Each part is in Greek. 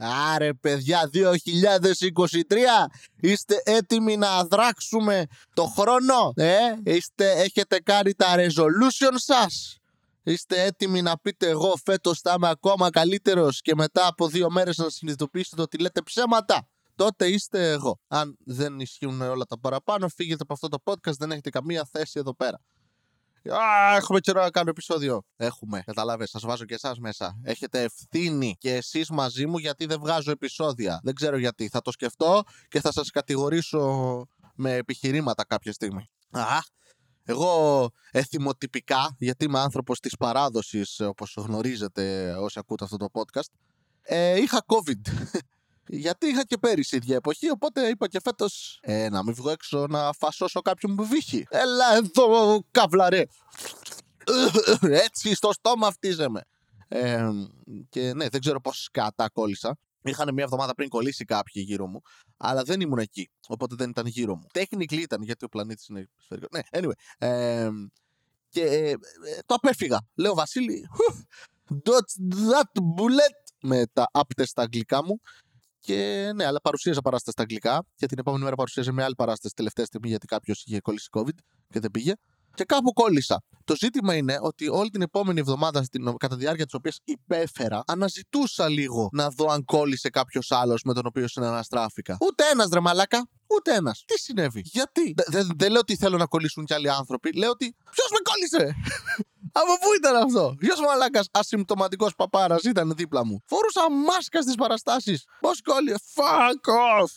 Άρε παιδιά 2023 είστε έτοιμοι να δράξουμε το χρόνο ε; είστε, έχετε κάνει τα resolution σας; Είστε έτοιμοι να πείτε εγώ φέτος θα είμαι ακόμα καλύτερος και μετά από δύο μέρες να συνειδητοποιήσετε ότι λέτε ψέματα τότε είστε εγώ. Αν δεν ισχύουν όλα τα παραπάνω, φύγετε από αυτό το podcast, δεν έχετε καμία θέση εδώ πέρα. Α, έχουμε καιρό να κάνω επεισόδιο. Έχουμε, κατάλαβε. Σα βάζω και εσάς μέσα. Έχετε ευθύνη και εσείς μαζί μου γιατί δεν βγάζω επεισόδια. Δεν ξέρω γιατί. Θα το σκεφτώ και θα σας κατηγορήσω με επιχειρήματα κάποια στιγμή. Α, εγώ εθιμοτυπικά, γιατί είμαι άνθρωπος της παράδοσης, όπως γνωρίζετε όσοι ακούτε αυτό το podcast, ε, είχα COVID. Γιατί είχα και πέρυσι ίδια εποχή, οπότε είπα και φέτος ε, να μην βγω έξω να φασώσω κάποιον που βύχει. Έλα εδώ, καβλαρέ. Έτσι, στο στόμα φτύζεμαι. Ε, και ναι, δεν ξέρω πώς κατά κόλλησα. Είχαν μια εβδομάδα πριν κολλήσει κάποιοι γύρω μου, αλλά δεν ήμουν εκεί. Οπότε δεν ήταν γύρω μου. Technically ήταν, γιατί ο πλανήτης είναι σφαιρικό. Ναι, anyway. Ε, και ε, το απέφυγα. Λέω Βασίλη, dodge that bullet με τα άπτε στα αγγλικά μου και ναι, αλλά παρουσίασα παράσταση στα αγγλικά. Και την επόμενη μέρα παρουσίαζε μια άλλη παράσταση τελευταία στιγμή γιατί κάποιος είχε κολλήσει COVID και δεν πήγε. Και κάπου κόλλησα. Το ζήτημα είναι ότι όλη την επόμενη εβδομάδα, στην, κατά τη διάρκεια της οποίας υπέφερα, αναζητούσα λίγο να δω αν κόλλησε κάποιος άλλος με τον οποίο συναναστράφηκα. Ούτε ένας ρε μαλάκα. Ούτε ένας. Τι συνέβη; Γιατί; Δεν δε λέω ότι θέλω να κολλήσουν κι άλλοι άνθρωποι. Λέω ότι. Ποιος με κόλλησε; Από πού ήταν αυτό; Ποιο μαλάκας ασυμπτωματικός παπάρας ήταν δίπλα μου. Φορούσα μάσκα στις παραστάσεις. Πώς κόλλησε. Fuck off.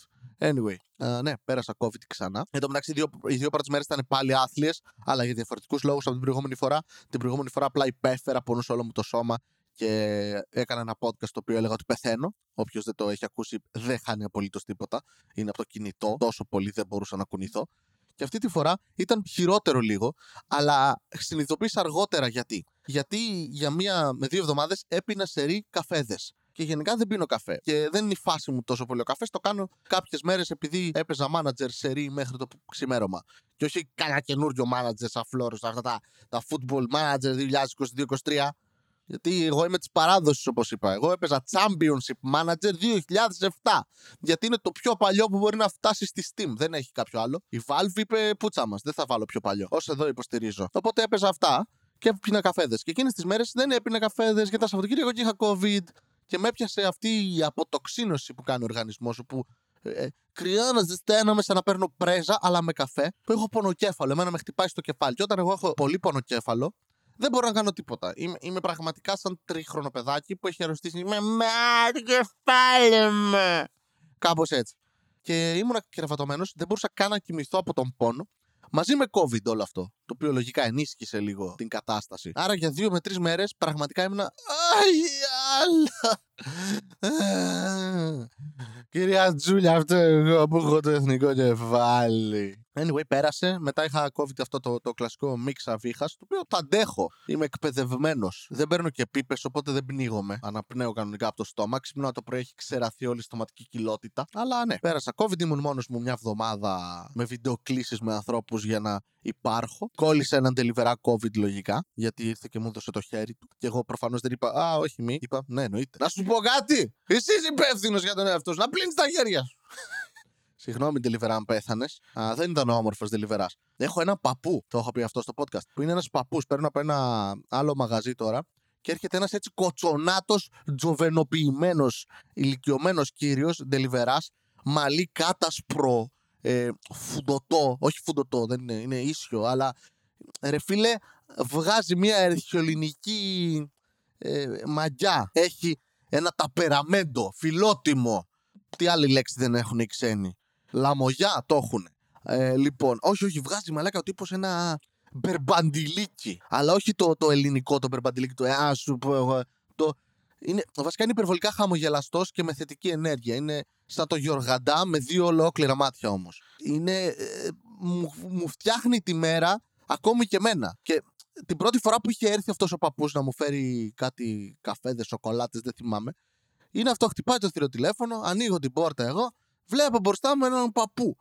Anyway, uh, ναι, πέρασα COVID ξανά. Εν τω μεταξύ, οι δύο, οι δύο πρώτες μέρες ήταν πάλι άθλιες, αλλά για διαφορετικούς λόγους από την προηγούμενη φορά. Την προηγούμενη φορά απλά υπέφερα, πονούσε όλο μου το σώμα και έκανα ένα podcast το οποίο έλεγα ότι πεθαίνω. Όποιος δεν το έχει ακούσει, δεν χάνει απολύτως τίποτα. Είναι από το κινητό, τόσο πολύ δεν μπορούσα να κουνηθώ. Και αυτή τη φορά ήταν χειρότερο λίγο, αλλά συνειδητοποίησα αργότερα γιατί. Γιατί για μία με δύο εβδομάδες έπεινα σερή καφέδες. Και γενικά δεν πίνω καφέ. Και δεν είναι η φάση μου τόσο πολύ ο καφές. Το κάνω κάποιες μέρες επειδή έπαιζα manager σερή μέχρι το ξημέρωμα. Και όχι κανένα καινούριο manager σαν φλόρο, αυτά τα, τα football manager 2022-2023. Γιατί εγώ είμαι της παράδοσης, όπως είπα. Εγώ έπαιζα Championship Manager 2007. Γιατί είναι το πιο παλιό που μπορεί να φτάσει στη Steam. Δεν έχει κάποιο άλλο. Η Valve είπε πούτσα μας. Δεν θα βάλω πιο παλιό. Όσο εδώ υποστηρίζω. Οπότε έπαιζα αυτά και έπινα καφέδες. Και εκείνες τις μέρες δεν έπινα καφέδες για τα Σαββατοκύριακα και είχα COVID. Και με έπιασε αυτή η αποτοξίνωση που κάνει ο οργανισμός σου που ε, κρυώνω, ζεσταίνομαι σαν να παίρνω πρέζα, αλλά με καφέ, που έχω πονοκέφαλο. Εμένα με χτυπάει στο κεφάλι. Και όταν εγώ έχω πολύ πονοκέφαλο, δεν μπορώ να κάνω τίποτα. Είμαι, είμαι πραγματικά σαν τρίχρονο παιδάκι που έχει αρρωστήσει με το κεφάλι μου. Κάπως έτσι. Και ήμουν κρεβατωμένο, δεν μπορούσα καν να κοιμηθώ από τον πόνο. Μαζί με COVID όλο αυτό. Το οποίο λογικά ενίσχυσε λίγο την κατάσταση. Άρα για δύο με τρεις μέρες πραγματικά ήμουν. Αϊ, άλλα. Κυρία Τζούλια, αυτό εγώ που έχω το εθνικό κεφάλι. Anyway, πέρασε. Μετά είχα COVID αυτό το, το κλασικό μίξα βήχα, το οποίο το αντέχω. Είμαι εκπαιδευμένος. Δεν παίρνω και πίπες, οπότε δεν πνίγομαι. Αναπνέω κανονικά από το στόμα. Ξυπνάω το πρωί, έχει ξεραθεί όλη η στοματική κοιλότητα. Αλλά ναι, πέρασα COVID. Ήμουν μόνος μου μια εβδομάδα με βιντεοκλήσεις με ανθρώπους για να υπάρχω. Κόλλησε έναν τελειβερά COVID λογικά, γιατί ήρθε και μου έδωσε το χέρι του. Και εγώ προφανώς δεν είπα, Α, όχι μη. Είπα, Ναι, εννοείται. Να σου πω κάτι! Εσύ είσαι υπεύθυνος για τον εαυτό σου. Να πλύνεις τα χέρια σου. Συγγνώμη, Deliverá, αν πέθανες. Δεν ήταν ο όμορφος Deliverá. Έχω ένα παππού, το έχω πει αυτό στο podcast, που είναι ένας παππούς. Παίρνω από ένα άλλο μαγαζί τώρα και έρχεται ένας έτσι κοτσονάτος, τζοβενοποιημένος, ηλικιωμένος κύριο Deliverá, μαλλί κάτασπρο, ε, φουντοτό. Όχι φουντοτό, δεν είναι, είναι ίσιο, αλλά ρε φίλε, βγάζει μια ερχιολινική ε, μαγιά. Έχει ένα ταπεραμέντο, φιλότιμο. Τι άλλη λέξη δεν έχουν οι ξένοι; Λαμογιά το έχουν. Ε, λοιπόν, όχι, όχι, βγάζει μαλάκα ο τύπος ένα μπερμπαντιλίκι. Αλλά όχι το, το ελληνικό το μπερμπαντιλίκι, το εά σου πω εγώ. Το, είναι, βασικά είναι υπερβολικά χαμογελαστός και με θετική ενέργεια. Είναι σαν το Γιοργαντά με δύο ολόκληρα μάτια όμως. Είναι. Ε, μου, μου φτιάχνει τη μέρα ακόμη και εμένα. Και την πρώτη φορά που είχε έρθει αυτός ο παππούς να μου φέρει κάτι καφέδες, σοκολάτες, δεν θυμάμαι. Είναι αυτό, χτυπάει το θηροτηλέφωνο, ανοίγω την πόρτα εγώ, βλέπω μπροστά μου έναν παππού.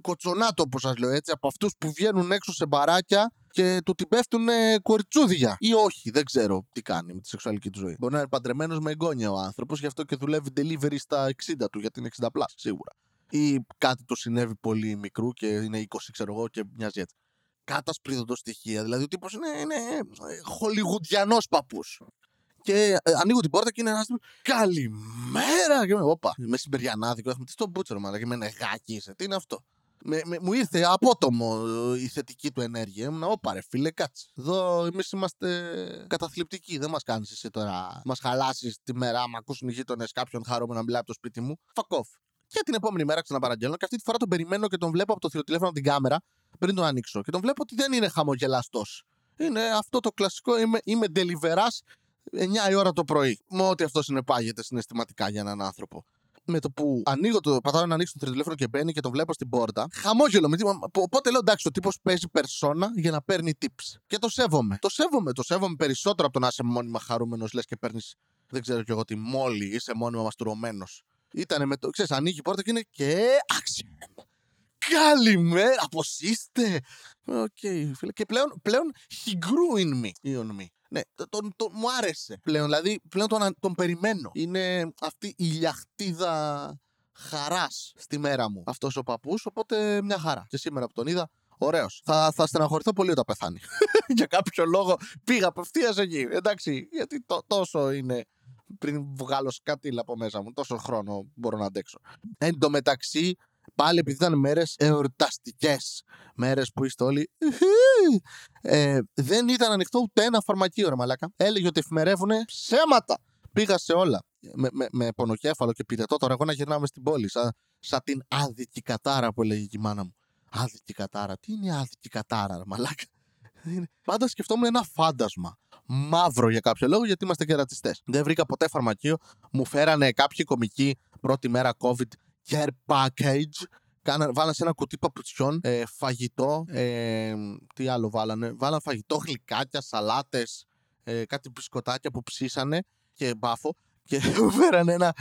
Κοτσονάτο, όπως σας λέω έτσι, από αυτούς που βγαίνουν έξω σε μπαράκια και του την πέφτουν κοριτσούδια. Ή όχι, δεν ξέρω τι κάνει με τη σεξουαλική του ζωή. Μπορεί να είναι παντρεμένος με εγγόνια ο άνθρωπος, γι' αυτό και δουλεύει delivery στα 60 του, γιατί είναι 60 plus, σίγουρα. Ή κάτι του συνέβη πολύ μικρού και είναι 20, ξέρω εγώ, και μοιάζει έτσι. Κάτασπριδωτό στοιχεία. Δηλαδή ο τύπος είναι, είναι χολιγουντιανό παππούς. Και ε, ανοίγω την πόρτα και είναι ένας Καλημέρα! Και με, όπα, με συμπεριανάδικο. Έχουμε τι στο μπούτσο, μα και με νεγάκι είσαι. Τι είναι αυτό; Με, με, μου ήρθε απότομο η θετική του ενέργεια. Ήμουν, όπα ρε φίλε, κάτσε. Εδώ εμείς είμαστε καταθλιπτικοί. Δεν μας κάνεις εσύ τώρα. Μας χαλάσεις τη μέρα. Μα ακούσουν οι γείτονες κάποιον χαρούμενο να μιλάει από το σπίτι μου. Fuck off. Και την επόμενη μέρα ξαναπαραγγέλνω και αυτή τη φορά τον περιμένω και τον βλέπω από το θηροτηλέφωνο από την κάμερα πριν τον ανοίξω. Και τον βλέπω ότι δεν είναι χαμογελαστός. Είναι αυτό το κλασικό. Είμαι, είμαι deliverά 9 η ώρα το πρωί. Με ό,τι αυτό συνεπάγεται συναισθηματικά για έναν άνθρωπο. Με το που ανοίγω το, πατάω να ανοίξω το τηλέφωνο και μπαίνει και τον βλέπω στην πόρτα, χαμόγελο με Οπότε λέω εντάξει, ο τύπος παίζει περσόνα για να παίρνει tips. Και το σέβομαι. Το σέβομαι. Το σέβομαι περισσότερο από το να είσαι μόνιμα χαρούμενος, λες και παίρνεις, δεν ξέρω κι εγώ τι, μόλι είσαι μόνιμα μαστουρωμένος. Ήτανε με το, ξέρεις, ανοίγει η πόρτα και είναι και action. Καλημέρα, πώς είστε. Ok, okay, φίλε. Και πλέον, πλέον he grew in me. In me. Ναι, τον, τον, μου άρεσε πλέον. Δηλαδή, πλέον τον, τον περιμένω. Είναι αυτή η λιαχτίδα χαράς στη μέρα μου αυτός ο παππούς. Οπότε μια χαρά. Και σήμερα που τον είδα, Ωραίος. Θα, θα στεναχωρηθώ πολύ όταν πεθάνει. Για κάποιο λόγο πήγα απευθείας εκεί. Εντάξει, γιατί τόσο είναι πριν βγάλω σκατήλα από μέσα μου. Τόσο χρόνο μπορώ να αντέξω. Εν τω μεταξύ, Πάλι επειδή ήταν μέρες εορταστικές. Μέρες που είστε όλοι. Ε, δεν ήταν ανοιχτό ούτε ένα φαρμακείο, ρε Μαλάκα. Έλεγε ότι εφημερεύουν ψέματα. Πήγα σε όλα. Με, με, με πονοκέφαλο και πειρετό. Τώρα εγώ να γυρνάμε στην πόλη. Σαν, σαν την άδικη κατάρα που έλεγε η μάνα μου. Άδικη κατάρα. Τι είναι άδικη κατάρα, ρε Μαλάκα; Πάντα σκεφτόμουν ένα φάντασμα. Μαύρο για κάποιο λόγο, γιατί είμαστε κερατιστές. Δεν βρήκα ποτέ φαρμακείο. Μου φέρανε κάποιοι κομικοί πρώτη μέρα COVID care package. Κάνα, βάλανε σε ένα κουτί παπουτσιών ε, φαγητό. Ε, τι άλλο βάλανε. Βάλανε φαγητό, γλυκάκια, σαλάτες, ε, κάτι μπισκοτάκια που ψήσανε και μπάφο. Και φέρανε ένα.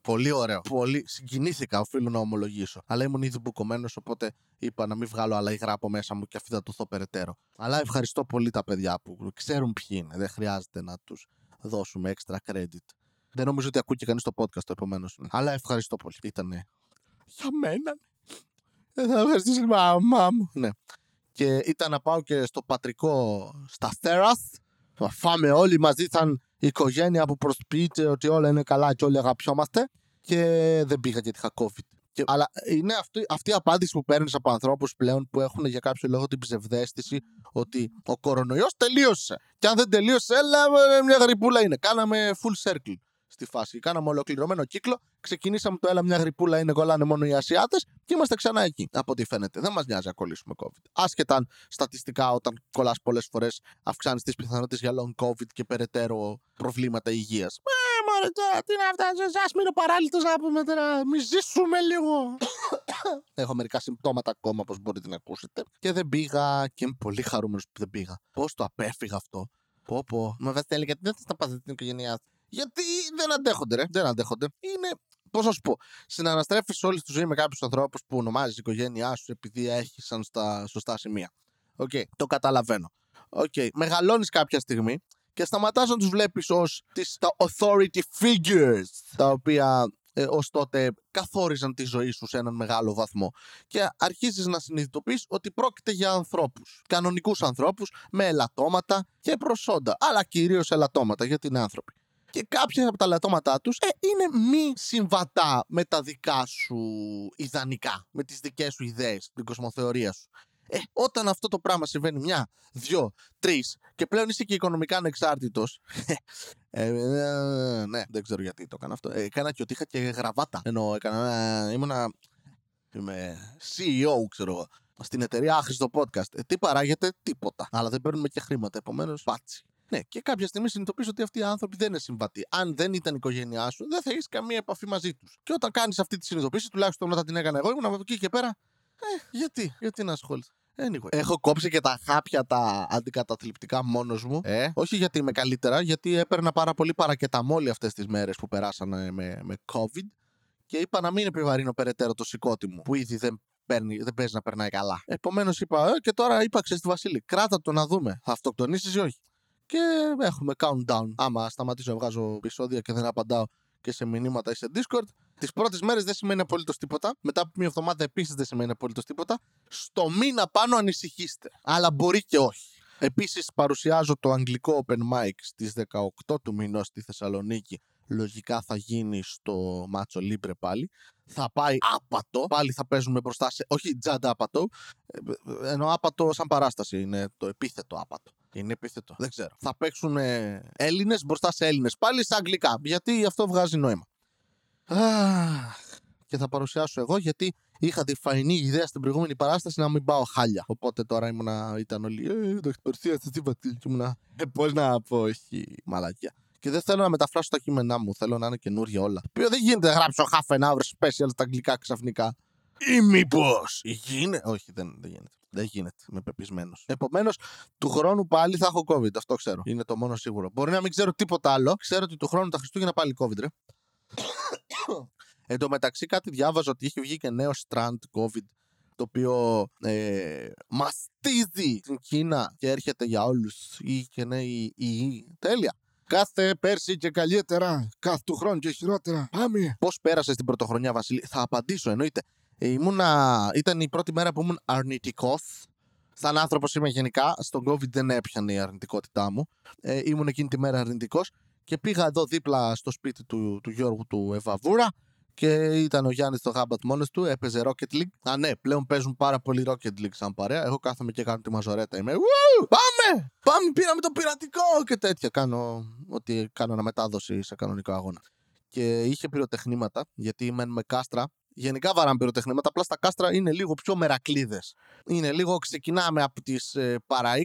πολύ ωραίο. Πολύ συγκινήθηκα, οφείλω να ομολογήσω. Αλλά ήμουν ήδη μπουκωμένος, οπότε είπα να μην βγάλω άλλα υγρά από μέσα μου και αυτή θα το δω περαιτέρω. Αλλά ευχαριστώ πολύ τα παιδιά που ξέρουν ποιοι είναι. Δεν χρειάζεται να τους δώσουμε extra credit. Δεν νομίζω ότι ακούει και κανείς το podcast το επομένως. Αλλά ευχαριστώ πολύ. Ήτανε. Για μένα. Δεν θα ευχαριστήσει η μαμά μου. Ναι. Και ήταν να πάω και στο πατρικό στα Θέραθ. Θα φάμε όλοι μαζί, σαν η οικογένεια που προσποιείται ότι όλα είναι καλά και όλοι αγαπιόμαστε. Και δεν πήγα γιατί είχα COVID. Και, αλλά είναι αυτή, αυτή η απάντηση που παίρνεις από ανθρώπους πλέον που έχουν για κάποιο λόγο την ψευδέστηση ότι ο κορονοϊός τελείωσε. Και αν δεν τελείωσε, έλα μια γρυπούλα είναι. Κάναμε full circle στη φάση. Κάναμε ολοκληρωμένο κύκλο. Ξεκινήσαμε το έλα μια γρυπούλα είναι κολλάνε μόνο οι Ασιάτες και είμαστε ξανά εκεί. Από ό,τι φαίνεται. Δεν μας νοιάζει να κολλήσουμε COVID. Άσχετα αν στατιστικά όταν κολλάς πολλές φορές αυξάνεις τις πιθανότητες για long COVID και περαιτέρω προβλήματα υγείας. Ε, μωρέ, τι είναι αυτά, ας μείνω παράλληλο να πούμε τώρα. Μη ζήσουμε λίγο. Έχω μερικά συμπτώματα ακόμα, όπως μπορείτε να ακούσετε. Και δεν πήγα και είμαι πολύ χαρούμενος που δεν πήγα. Πώς το απέφυγα αυτό; Πω, πω. Μα Βασίλη, γιατί δεν θα τα πάθετε την οικογένειά γιατί δεν αντέχονται, ρε. Δεν αντέχονται. Είναι, πώς να σου πω, συναναστρέφεις όλη τη ζωή με κάποιους ανθρώπους που ονομάζεις η οικογένειά σου επειδή έχυσαν στα σωστά σημεία. Ok, okay, το καταλαβαίνω. Ok, okay, μεγαλώνεις κάποια στιγμή και σταματάς να τους βλέπεις ως τα authority figures τα οποία ε, ως τότε καθόριζαν τη ζωή σου σε έναν μεγάλο βαθμό και αρχίζεις να συνειδητοποιείς ότι πρόκειται για ανθρώπους, κανονικούς ανθρώπους με ελαττώματα και προσόντα, αλλά κυρίως ελαττώματα γιατί είναι άνθρωποι και κάποια από τα λατώματά τους ε, είναι μη συμβατά με τα δικά σου ιδανικά, με τις δικές σου ιδέες, την κοσμοθεωρία σου. Ε, όταν αυτό το πράγμα συμβαίνει μια, δυο, τρεις και πλέον είσαι και οικονομικά ανεξάρτητος. Ε, ε, ναι, δεν ξέρω γιατί το έκανα αυτό. Ε, έκανα και ότι είχα και γραβάτα. Ενώ έκανα. Ε, ήμουνα. Είμαι CEO, ξέρω εγώ. Στην εταιρεία άχρηστο podcast. Ε, τι παράγεται, τίποτα. Αλλά δεν παίρνουμε και χρήματα. Επομένως, πάτσι. Ναι, και κάποια στιγμή συνειδητοποιείς ότι αυτοί οι άνθρωποι δεν είναι συμβατοί. Αν δεν ήταν η οικογένειά σου, δεν θα έχεις καμία επαφή μαζί τους. Και όταν κάνεις αυτή τη συνειδητοποίηση, τουλάχιστον όταν την έκανα εγώ, ήμουν από εκεί και πέρα. Ε, γιατί, γιατί να ασχολείσαι. Anyway. Έχω κόψει και τα χάπια τα αντικαταθλιπτικά μόνος μου. Ε; Όχι γιατί είμαι καλύτερα, γιατί έπαιρνα πάρα πολύ παρακεταμόλη αυτές τις μέρες που περάσανε με, με COVID. Και είπα να μην επιβαρύνω περαιτέρω το σηκώτη μου, που ήδη δεν παίρνει, δεν παίζει να περνάει καλά. Επομένως είπα, ε, και τώρα είπα, ξέρεις τη Βασίλη, κράτα το να δούμε. Θα αυτοκτονήσεις ή όχι. Και έχουμε countdown. Άμα σταματήσω να βγάζω επεισόδια και δεν απαντάω και σε μηνύματα ή σε Discord. Τις πρώτες μέρες δεν σημαίνει απολύτως τίποτα. Μετά από μια εβδομάδα επίσης δεν σημαίνει απολύτως τίποτα. Στο μήνα πάνω ανησυχήστε. Αλλά μπορεί και όχι. Επίσης, παρουσιάζω το αγγλικό Open Mic στις 18 του μηνός στη Θεσσαλονίκη. Λογικά θα γίνει στο Μάτσο Λίμπρε πάλι. Θα πάει άπατο. Πάλι θα παίζουμε μπροστά σε. Όχι τζάντα άπατο. ε, Ενώ άπατο σαν παράσταση. Είναι το επίθετο άπατο. Είναι επίθετο. Δεν ξέρω. Θα παίξουν Έλληνες μπροστά σε Έλληνες. Πάλι στα αγγλικά. Γιατί αυτό βγάζει νόημα. Αχ, και θα παρουσιάσω εγώ γιατί είχα τη φαϊνή ιδέα στην προηγούμενη παράσταση να μην πάω χάλια. Οπότε τώρα ήμουνα, ήταν όλοι. Ε, το έχει παρουσιάσει τι Βασίλη. Και ήμουνα. Ε, πώς να πω, όχι, μαλακία. Και δεν θέλω να μεταφράσω τα κείμενά μου. Θέλω να είναι καινούργια όλα. Οποίο δεν γίνεται να γράψω half an hour special στα αγγλικά ξαφνικά. Ή μήπως. Γίνεται. Όχι, δεν, δεν γίνεται. Δεν γίνεται. Είμαι πεπισμένος. Επομένως, του χρόνου πάλι θα έχω COVID. Αυτό ξέρω. Είναι το μόνο σίγουρο. Μπορεί να μην ξέρω τίποτα άλλο. Ξέρω ότι του χρόνου τα Χριστούγεννα πάλι COVID, ρε. Εν τω μεταξύ, κάτι διάβαζα ότι είχε βγει και νέο strand COVID το οποίο ε, μαστίζει στην Κίνα και έρχεται για όλους ή και ναι ή, ή. τέλεια Κάθε πέρσι και καλύτερα, κάθε του χρόνου και χειρότερα. Πάμε. Πώς πέρασε την πρωτοχρονιά, Βασίλη, θα απαντήσω εννοείται. Ε, ήμουνα, ήταν η πρώτη μέρα που ήμουν αρνητικός. Σαν άνθρωπος είμαι γενικά. Στον COVID δεν έπιανε η αρνητικότητά μου. Ε, ήμουν εκείνη τη μέρα αρνητικός και πήγα εδώ δίπλα στο σπίτι του, του Γιώργου του Ευαβούρα και ήταν ο Γιάννης στο γάμπατ μόνος του, έπαιζε Rocket League. Α, ναι, πλέον παίζουν πάρα πολύ Rocket League σαν παρέα. Εγώ κάθομαι και κάνω τη μαζορέτα. Είμαι. Ου, πάμε! Πάμε, πήραμε το πειρατικό! Και τέτοια. Κάνω ό,τι κάνω αναμετάδοση σε κανονικό αγώνα. Και είχε πυροτεχνήματα, γιατί μένουμε με κάστρα. Γενικά βαράμε πυροτεχνήματα, απλά στα κάστρα είναι λίγο πιο μερακλείδες. Είναι λίγο, ξεκινάμε από τις ε, παρά 20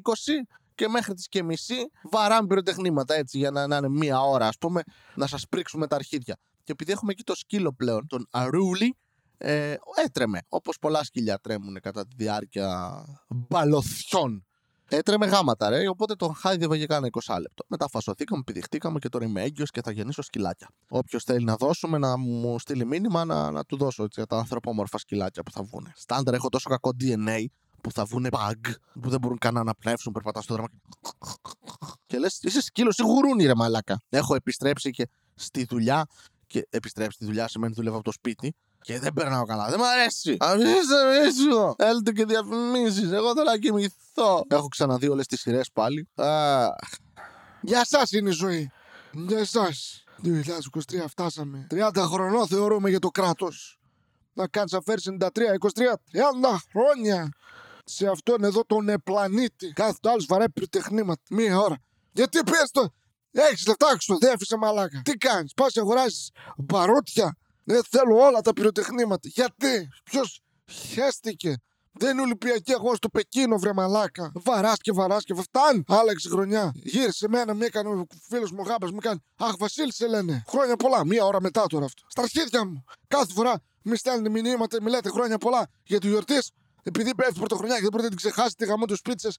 και μέχρι τις και μισή βαράμε πυροτεχνήματα έτσι για να, να είναι μία ώρα ας πούμε να σας πρίξουμε τα αρχίδια. Και επειδή έχουμε εκεί το σκύλο πλέον, τον Αρούλη, ε, έτρεμε. Όπως πολλά σκυλιά τρέμουν κατά τη διάρκεια μπαλωθιών. Έτρεμε γάματα, ρε. Οπότε τον χάιδευα για κάνα 20 λεπτό. Μετά φασωθήκαμε, πηδηχτήκαμε και τώρα είμαι έγκυος και θα γεννήσω σκυλάκια. Όποιος θέλει να δώσουμε, να μου στείλει μήνυμα να, να του δώσω έτσι, τα ανθρωπόμορφα σκυλάκια που θα βγουν. Στάνταρ έχω τόσο κακό DNA που θα βγουν bug, που δεν μπορούν καν να αναπνεύσουν, περπατά στο δρόμο. Και λες, είσαι σκύλος ή γουρούνι, ρε μαλάκα. Έχω επιστρέψει και στη δουλειά και επιστρέψει στη δουλειά σημαίνει δουλεύω από το σπίτι και δεν περνάω καλά. Δεν μ' αρέσει. Αφήστε με έξω. Έλτε και διαφημίσεις. Εγώ θέλω να κοιμηθώ. Έχω ξαναδεί όλες τις σειρές πάλι. Αχ. Για εσάς είναι η ζωή. Για εσάς. 2023 φτάσαμε. 30 χρονών θεωρούμε για το κράτος. Να κάνεις αφαίρει 93, 23, 30 χρόνια. Σε αυτόν εδώ τον πλανήτη. Κάθε το άλλο βαράει πυροτεχνήματα. Μία ώρα. Γιατί πιέζει το. Έχεις λεφτά ξοδεύει μαλάκα. Τι κάνεις, πας αγοράζεις μπαρότια. Δεν θέλω όλα τα πυροτεχνήματα. Γιατί, ποιος χέστηκε. Δεν είναι Ολυμπιακή αγώνα στο Πεκίνο, βρε μαλάκα. Βαράς και βαράς και φτάνει. Άλλαξε χρονιά. Γύρισε μένα, με έκανε ο φίλος μου γάμπας, μου κάνει. Αχ, Βασίλης σε λένε. Χρόνια πολλά. Μία ώρα μετά τώρα αυτό. Στα αρχίδια μου. Κάθε φορά μη στέλνετε μηνύματα, μιλάτε χρόνια πολλά για τη γιορτής. Επειδή πέφτει πρωτοχρονιά και δεν μπορείτε να την ξεχάσετε γαμό του σπίτι σας.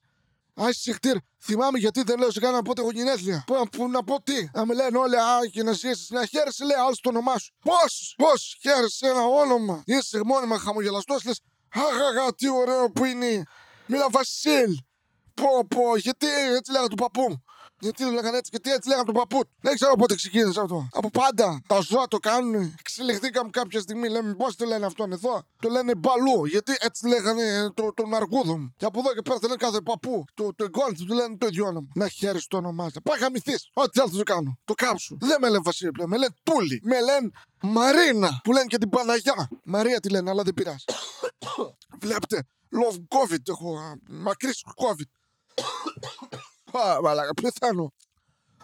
Άχι συχτήρ, θυμάμαι γιατί δεν λέω σε κανένα πότε έχω γενέθλια. Πού, που, να πω τι. Να με λένε όλοι, Α, και να ζήσει. Να χαίρεσαι, λέει άλλος το όνομά σου. Πώς, πώς χαίρεσαι ένα όνομα. Είσαι μόνιμα χαμογελαστός, λες. Αχ, τι ωραίο που είναι. Μίλα Βασίλ. Πω, πω, γιατί έτσι λέγα του παππού μου. Γιατί το λέγανε έτσι, γιατί έτσι λέγανε τον παππού. Δεν ξέρω πότε ξεκίνησε αυτό. Από πάντα. Τα ζώα το κάνουν. Εξελιχθήκαμε κάποια στιγμή. Λέμε πώς το λένε αυτόν εδώ; Το λένε μπαλού. Γιατί έτσι λέγανε το, τον αργούδο μου. Και από εδώ και πέρα το λένε κάθε παππού. Το, το εγγόνι του λένε το ίδιο όνομα. Να χαίρεσαι το όνομά σα. Πάει χαμηθείς. Ό,τι άλλο το κάνω. Το κάψου. Δεν με λένε Βασίλη πλέον. Με λένε Τούλη. Με λένε Μαρίνα. Που λένε και την Παναγιά. Μαρία τη λένε, αλλά δεν πειράζει. Βλέπετε. Love COVID έχω. Μακρύς COVID. Α, μαλάκα, πεθάνω.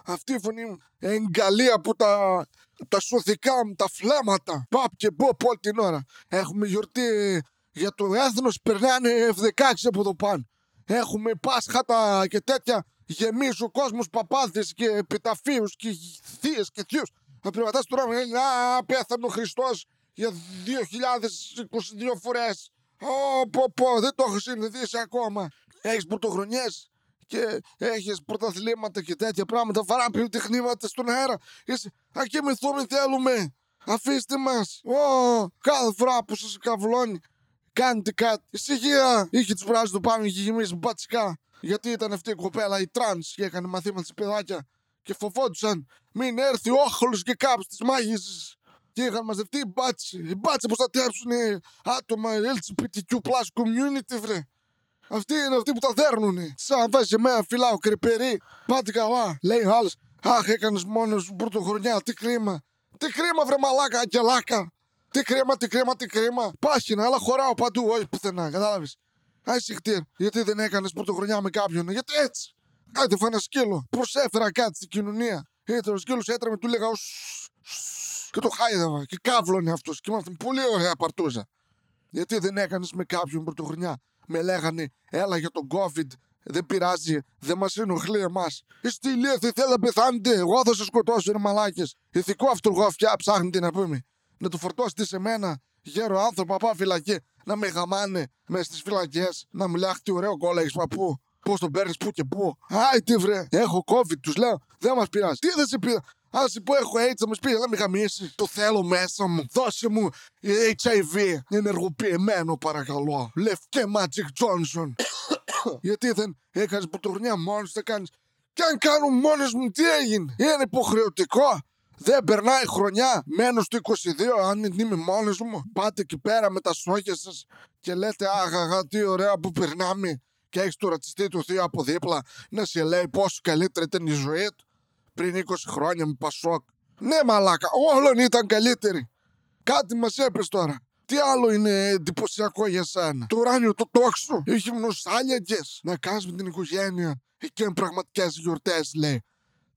Αυτή η φωνή μου εγκαλεί από τα, τα σωθικά μου, τα φλάματα. Παπ και μποπ όλη την ώρα. Έχουμε γιορτή για το έθνος, περνάνε F16 από εδώ πάνω. Έχουμε Πάσχατα και τέτοια. Γεμίζει ο κόσμος παπάδες και επιταφείους και θείες και θείους. Να περπατάς τώρα με λένε Α, πέθανε ο Χριστός για 2022 φορές. Ω, πω, πω, δεν το έχω συνηθίσει ακόμα. Έχεις πρωτοχρονιές; Και έχεις πρωταθλήματα και τέτοια πράγματα. Βαρά πυροτεχνήματα στον αέρα. Είσαι, ας κοιμηθούμε θέλουμε. Αφήστε μας. Ω, κάθε φορά που σας καβλώνει Κάντε κάτι. Ησυχία. Είχε τους πράσινους πάνω, είχε γεμίσει μπατσικά. Γιατί ήταν αυτή η κοπέλα η τρανς και έκανε μαθήματα σε παιδάκια. Και φοβόντουσαν μην έρθει ο όχλος και κάποιο τη μάγισσα. Και είχαν μαζευτεί οι μπάτσι. Οι μπάτσι προστατεύσουν άτομα LGBTQ plus community, βρε. Αυτοί είναι αυτοί που τα δέρνουνε. Σαν βάζει εμένα φυλάω κρυπερί. Πάτε καλά. Λέει ο άλλος. Αχ, έκανες μόνος σου πρωτοχρονιά. Τι κρίμα. Τι κρίμα, βρε μαλάκα, αγγελάκα. Τι κρίμα, τι κρίμα, τι κρίμα. Πάχυνα, αλλά χωράω παντού, όχι πουθενά. Κατάλαβες. Άσυχτήρ, γιατί δεν έκανες πρωτοχρονιά με κάποιον. Γιατί έτσι. Άντε, φάνα σκύλο. Προσέφερα κάτι στην κοινωνία. Ήρθε ο σκύλος, έτρεμε, του λέγα. Και το χάιδευα. Και κάβλωνε αυτός. Και ήμασταν πολύ ωραία παρτούζα. Γιατί δεν έκανες με κάποιον πρωτοχρονιά. Με λέγανε, έλα για τον COVID. Δεν πειράζει, δεν μας ενοχλεί εμάς. Είστε ηλίθιοι, θέλετε να πεθάνετε. Εγώ θα σας σκοτώσω, ρε μαλάκες. Ηθικό αυτοργόφια ψάχνετε να πούμε. Να του φορτώσετε σε μένα, γέρο άνθρωπο, παπά φυλακή. Να με γαμάνε μες στις φυλακές. Να μου λέει, τι ωραίο κόλλα έχεις παππού. Πώς τον παίρνεις, πού και πού. Άι, τι βρε. Έχω COVID, τους λέω. Δεν μας πειράζει. Τι δεν σε πειράζει. Άσε που έχω AIDS, θα μου πει, δεν με γαμίσεις. Το θέλω μέσα μου. Δώσε μου HIV. Ενεργοποιημένο, παρακαλώ. Λευκέ Magic Johnson. Γιατί δεν έκανες πρωτοχρονιά μόνος, δεν κάνεις. Και αν κάνω μόνο μου, τι έγινε; Είναι υποχρεωτικό. Δεν περνάει χρονιά. Μένω στο 22, αν είμαι μόνος μου. Πάτε εκεί πέρα με τα σόκια σας και λέτε Αχ, τι ωραία που περνάμε. Και έχεις το ρατσιστή του θείο από δίπλα να σε λέει πόσο καλύτερη ήταν η ζωή του πριν 20 χρόνια με Πασόκ. Ναι, μαλάκα, όλων ήταν καλύτερη. Κάτι μας έπεσε τώρα. Τι άλλο είναι εντυπωσιακό για σένα; Το ουράνιο το τόξο. Έχει μνοσάλιακε. Να κάνεις με την οικογένεια. Εκεί είναι πραγματικές γιορτές, λέει.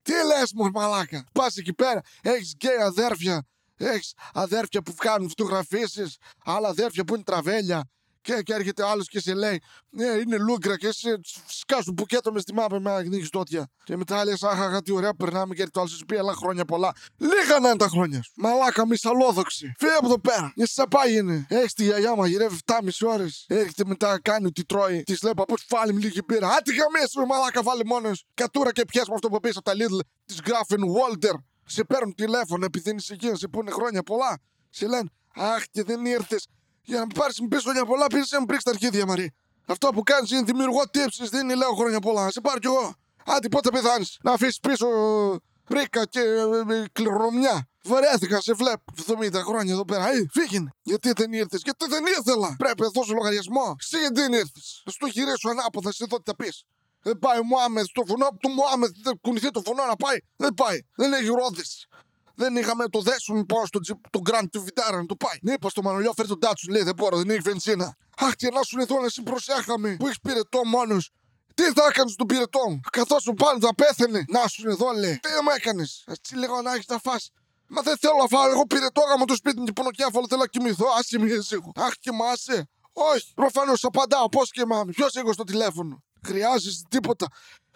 Τι λες, μου μαλάκα; Πας εκεί πέρα. Έχεις γκέι αδέρφια. Έχεις αδέρφια που κάνουν φωτογραφίσεις. Άλλα αδέρφια που είναι τραβέλια. Και, και έρχεται άλλος και σε λέει: Ναι, είναι λούγκρα και σε σκάσουν μπουκέτο μες στη μάπα με αγκνίξει τότια. Και μετά λες: Αχ, τι ωραία περνάμε και το άλλο σου πει: Αλλά χρόνια πολλά. Λίγα να είναι τα χρόνια σου. Μαλάκα, μισαλόδοξη. Φύγε από εδώ πέρα. Για σαπά είναι. Έχεις τη γιαγιά μαγειρεύει 7,5 ώρες. Έρχεται μετά, κάνει ό,τι τρώει. Της λέει: Παππούς, βάλει μου λίγη πύρα. Άτι γαμίσου, μαλάκα, βάλει μόνος. Κατούρα και πιάσουμε αυτό που πεις από τα Lidl της γράφουν Walter. Σε παίρνουν τηλέφωνο επειδή είναι ησυχία, σε πούνε χρόνια πολλά. Σε λένε Αχ, και δεν ήρθες. Για να μου πάρεις μου πεις χρόνια πολλά, πήρες να μου πρίξει τα αρχίδια, Μαρή. Αυτό που κάνεις είναι δημιουργώ τύψεις, δεν είναι λέω χρόνια πολλά. Να σε πάρω κι εγώ. Άντε, πότε πεθάνεις. Να αφήσεις πίσω πρίκα και ε, ε, κληρονομιά. Βαρέθηκα, σε βλέπω 70 χρόνια εδώ πέρα. Ε, φύγει. Γιατί δεν ήρθες, Γιατί δεν ήθελα. Πρέπει να δώσω λογαριασμό. Εσύ γιατί δεν ήρθες. Στο χειρίσω ανάποδα, σε εδώ τι θα πεις. Δεν πάει ο Μωάμεθ στο φωνό του Μωάμεθ. Δεν κουνηθεί το φωνό να πάει. Δεν πάει. Δεν έχει ρόδες. Δεν είχαμε το δέσουμε πάνω στο τζιπ του Grand του Βιτάρα να το πάει. Ναι, είπα στο Μανολιό, φέρει τον τάτσου, λέει δεν μπορώ, δεν έχει βενζίνα. Αχ, και να σου εδώ να σε προσέχαμε που έχεις πυρετό μόνος. Τι θα έκανες στον πυρετό μου, καθώς σου πάνε θα πέθανε. Να σου εδώ, λέει. Τι μου έκανες; Έτσι λέγω να έχεις να φά. Μα δεν θέλω να φάω. Εγώ πυρετό γάμο το σπίτι μου και πονοκέφαλο θέλω να κοιμηθώ. Άσε μη εσύ. Αχ, κοιμάσαι. Όχι. Προφανώς απαντάω. Πώς κοιμάμαι. Ποιος έχω στο τηλέφωνο; Χρειάζεσαι τίποτα.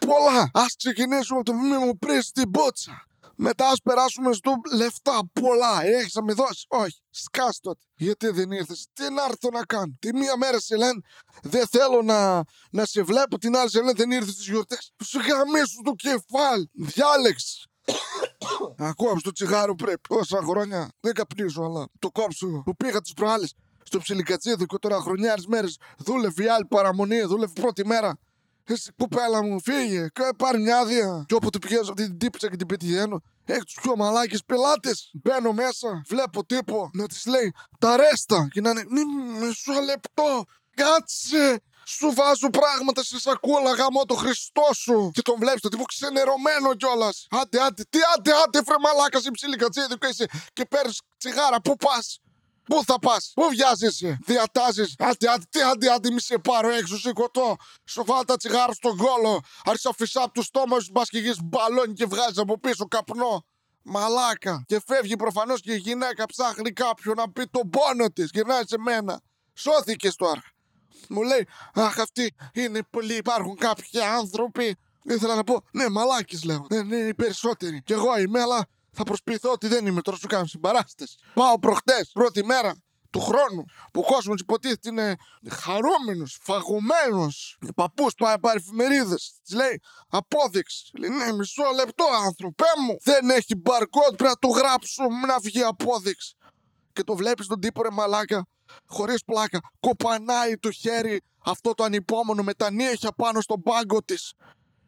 Πολλά. Α ξεκινήσουμε από το μήνυμα μου πριν στην πότσα. Μετά ας περάσουμε στο λεφτά. Πολλά. Έχεις να με δώσεις; Όχι. Σκάστο. Γιατί δεν ήρθες; Τι να έρθω να κάνω; Τη μία μέρα σε λένε δεν θέλω να, να σε βλέπω. Την άλλη σε λένε δεν ήρθες στις γιορτές. Σου γαμίσου το κεφάλι. Διάλεξε. Ακούω το τσιγάρο πρέπει. Πόσα χρόνια δεν καπνίζω, αλλά το κόψω που πήγα τις προάλλες στο ψιλικατσίδικο τώρα χρονιάρε μέρες. Δούλευε η άλλη παραμονή, δούλευε πρώτη μέρα. Εσύ κουπέλα μου, φύγε, πάρει μια άδεια. Και όποτε πηγαίνω αυτή την τύπησα και την πετυχαίνω, έχει τους πιο μαλάκες πελάτες. Μπαίνω μέσα, βλέπω τύπο να της λέει τα ρέστα. Και να είναι μισό λεπτό. Κάτσε, σου βάζω πράγματα σε σακούλα γάμο το Χριστό σου. Και τον βλέπεις το τύπο ξενερωμένο κιόλας. Άντε, άντε, τι άντε, άντε, φρε μαλάκα σε ψήλη κατσίδι και είσαι και παίρνεις τσιγάρα. Πού πας, Πού θα πας, Πού βιάζεσαι, Διατάζεις. Άντε, άντε, τι άντε, άντε, μη σε πάρω έξω, σηκωτώ. Σου βάλω τα τσιγάρα στον κόλο. Άρχισα φυσά από του στόμα σου, μπα και γη μπαλόνι και βγάζεις από πίσω καπνό. Μαλάκα. Και φεύγει προφανώς και η γυναίκα ψάχνει κάποιον να πει τον πόνο της. Γυρνάει σε μένα. Σώθηκες τώρα. Μου λέει, Αχ, αυτοί είναι πολλοί. Υπάρχουν κάποιοι άνθρωποι. Ήθελα να πω, Ναι, μαλάκι λέω. Δεν είναι οι περισσότεροι. Κι εγώ είμαι, αλλά θα προσποιηθώ ότι δεν είμαι τώρα σου κάνω συμπαράστε. Πάω προχτές, πρώτη μέρα του χρόνου που ο κόσμος υποτίθεται είναι χαρούμενος, φαγωμένος. Παππούς πάει πάρει εφημερίδες. Της λέει απόδειξης. Λέει ναι, μισό λεπτό άνθρωπέ μου. Δεν έχει barcode, πρέπει να το γράψω να βγει απόδειξη. και το βλέπεις τον τύπο ρε μαλάκα, χωρίς πλάκα. Κοπανάει το χέρι αυτό το ανυπόμονο με τα νύχια πάνω στον πάγκο της.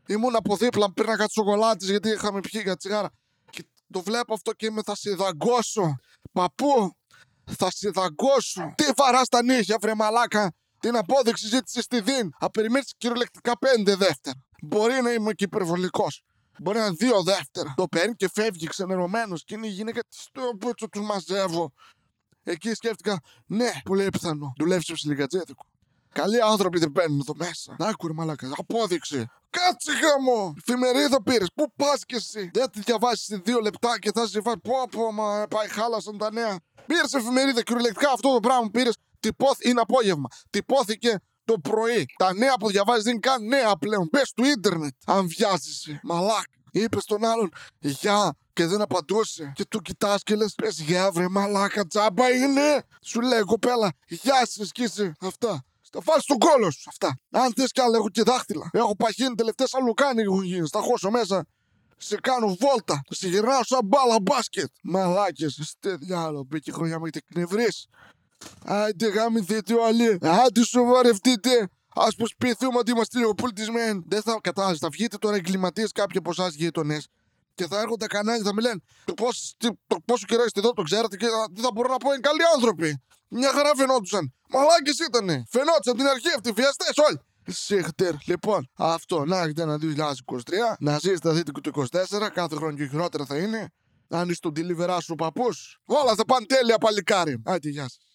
Ήμουν από δίπλα, πήρνα σοκολάτε γιατί είχαμε πιει για τσιγάρα. Και το βλέπω αυτό και είμαι θα σε δαγκώσω. Παππού, θα σε δαγκώσω. Τι βαράς τα νύχια, βρε μαλάκα. Την απόδειξη ζήτησες στη ΔΙΝ. Α περιμένεις κυριολεκτικά πέντε δεύτερα. Μπορεί να είμαι και υπερβολικός. Μπορεί να είναι δύο δεύτερα. Το παίρνει και φεύγει ξενερωμένος και είναι η γυναίκα της στο πούτσο τους μαζεύω. Εκεί σκέφτηκα, ναι, πολύ πιθανό. Δουλεύεις σε ψιλικατζέτικο. Καλοί άνθρωποι δεν μπαίνουν εδώ μέσα. Να άκουρε μαλάκα. Απόδειξη. Κάτσε γάμο! Εφημερίδα πήρες. Πού πας κι εσύ; Δεν τη διαβάσεις σε δύο λεπτά και θα σε βάλει. Πω, πω, μα πάει, χάλασαν τα νέα. Πήρες εφημερίδα κυριολεκτικά αυτό το πράγμα που πήρες. Τυπώθη, είναι απόγευμα. Τυπώθηκε το πρωί. Τα νέα που διαβάζεις δεν είναι καν νέα πλέον. Πε του ίντερνετ. Αν βιάζεσαι. Μαλάκ. Είπες στον άλλον Γεια και δεν απαντούσε. Και του κοιτάς και λες: Πες γεια, βρε μαλάκα, τζάμπα είναι. Σου λέει κοπέλα, Γεια σας σκίσει. Αυτά. Θα φάει στον κόλο σου αυτά. Αν θες κι άλλα, έχω και δάχτυλα. Έχω παχύνει τελευταίες αλουκάνι έχουν γίνει. Στα χώσω μέσα. Σε κάνω βόλτα. Σε γυρνάω σαν μπάλα μπάσκετ. Μαλάκες, είστε διάλογο. Μπήκε χρονιά με εκνευρεί. Άντε γάμιθετε όλοι. Άντε σοβαρευτείτε. Α προσποιηθούμε ότι είμαστε λίγο πολιτισμένοι. Δεν θα κατάλαβες. Θα βγείτε τώρα εγκληματίες κάποιοι από εσάς γείτονες και θα έρχονται κανένα και θα μιλάνε το, πώς, το πόσο καιρό είστε εδώ, το ξέρετε και δεν θα μπορώ να πω είναι καλοί άνθρωποι. Μια χαρά φαινόντουσαν. Μαλάκες ήτανε. Φαινόντουσαν την αρχή αυτοί, βιαστές όλοι. Σίχτερ. Λοιπόν, αυτό να έχετε ένα 2023. Να ζήσετε δείτε το 24. Κάθε χρόνο και χειρότερα θα είναι. Αν είσαι τον delivery σου παππούς, όλα θα πάνε τέλεια παλικάρι. Άντε, γεια σας.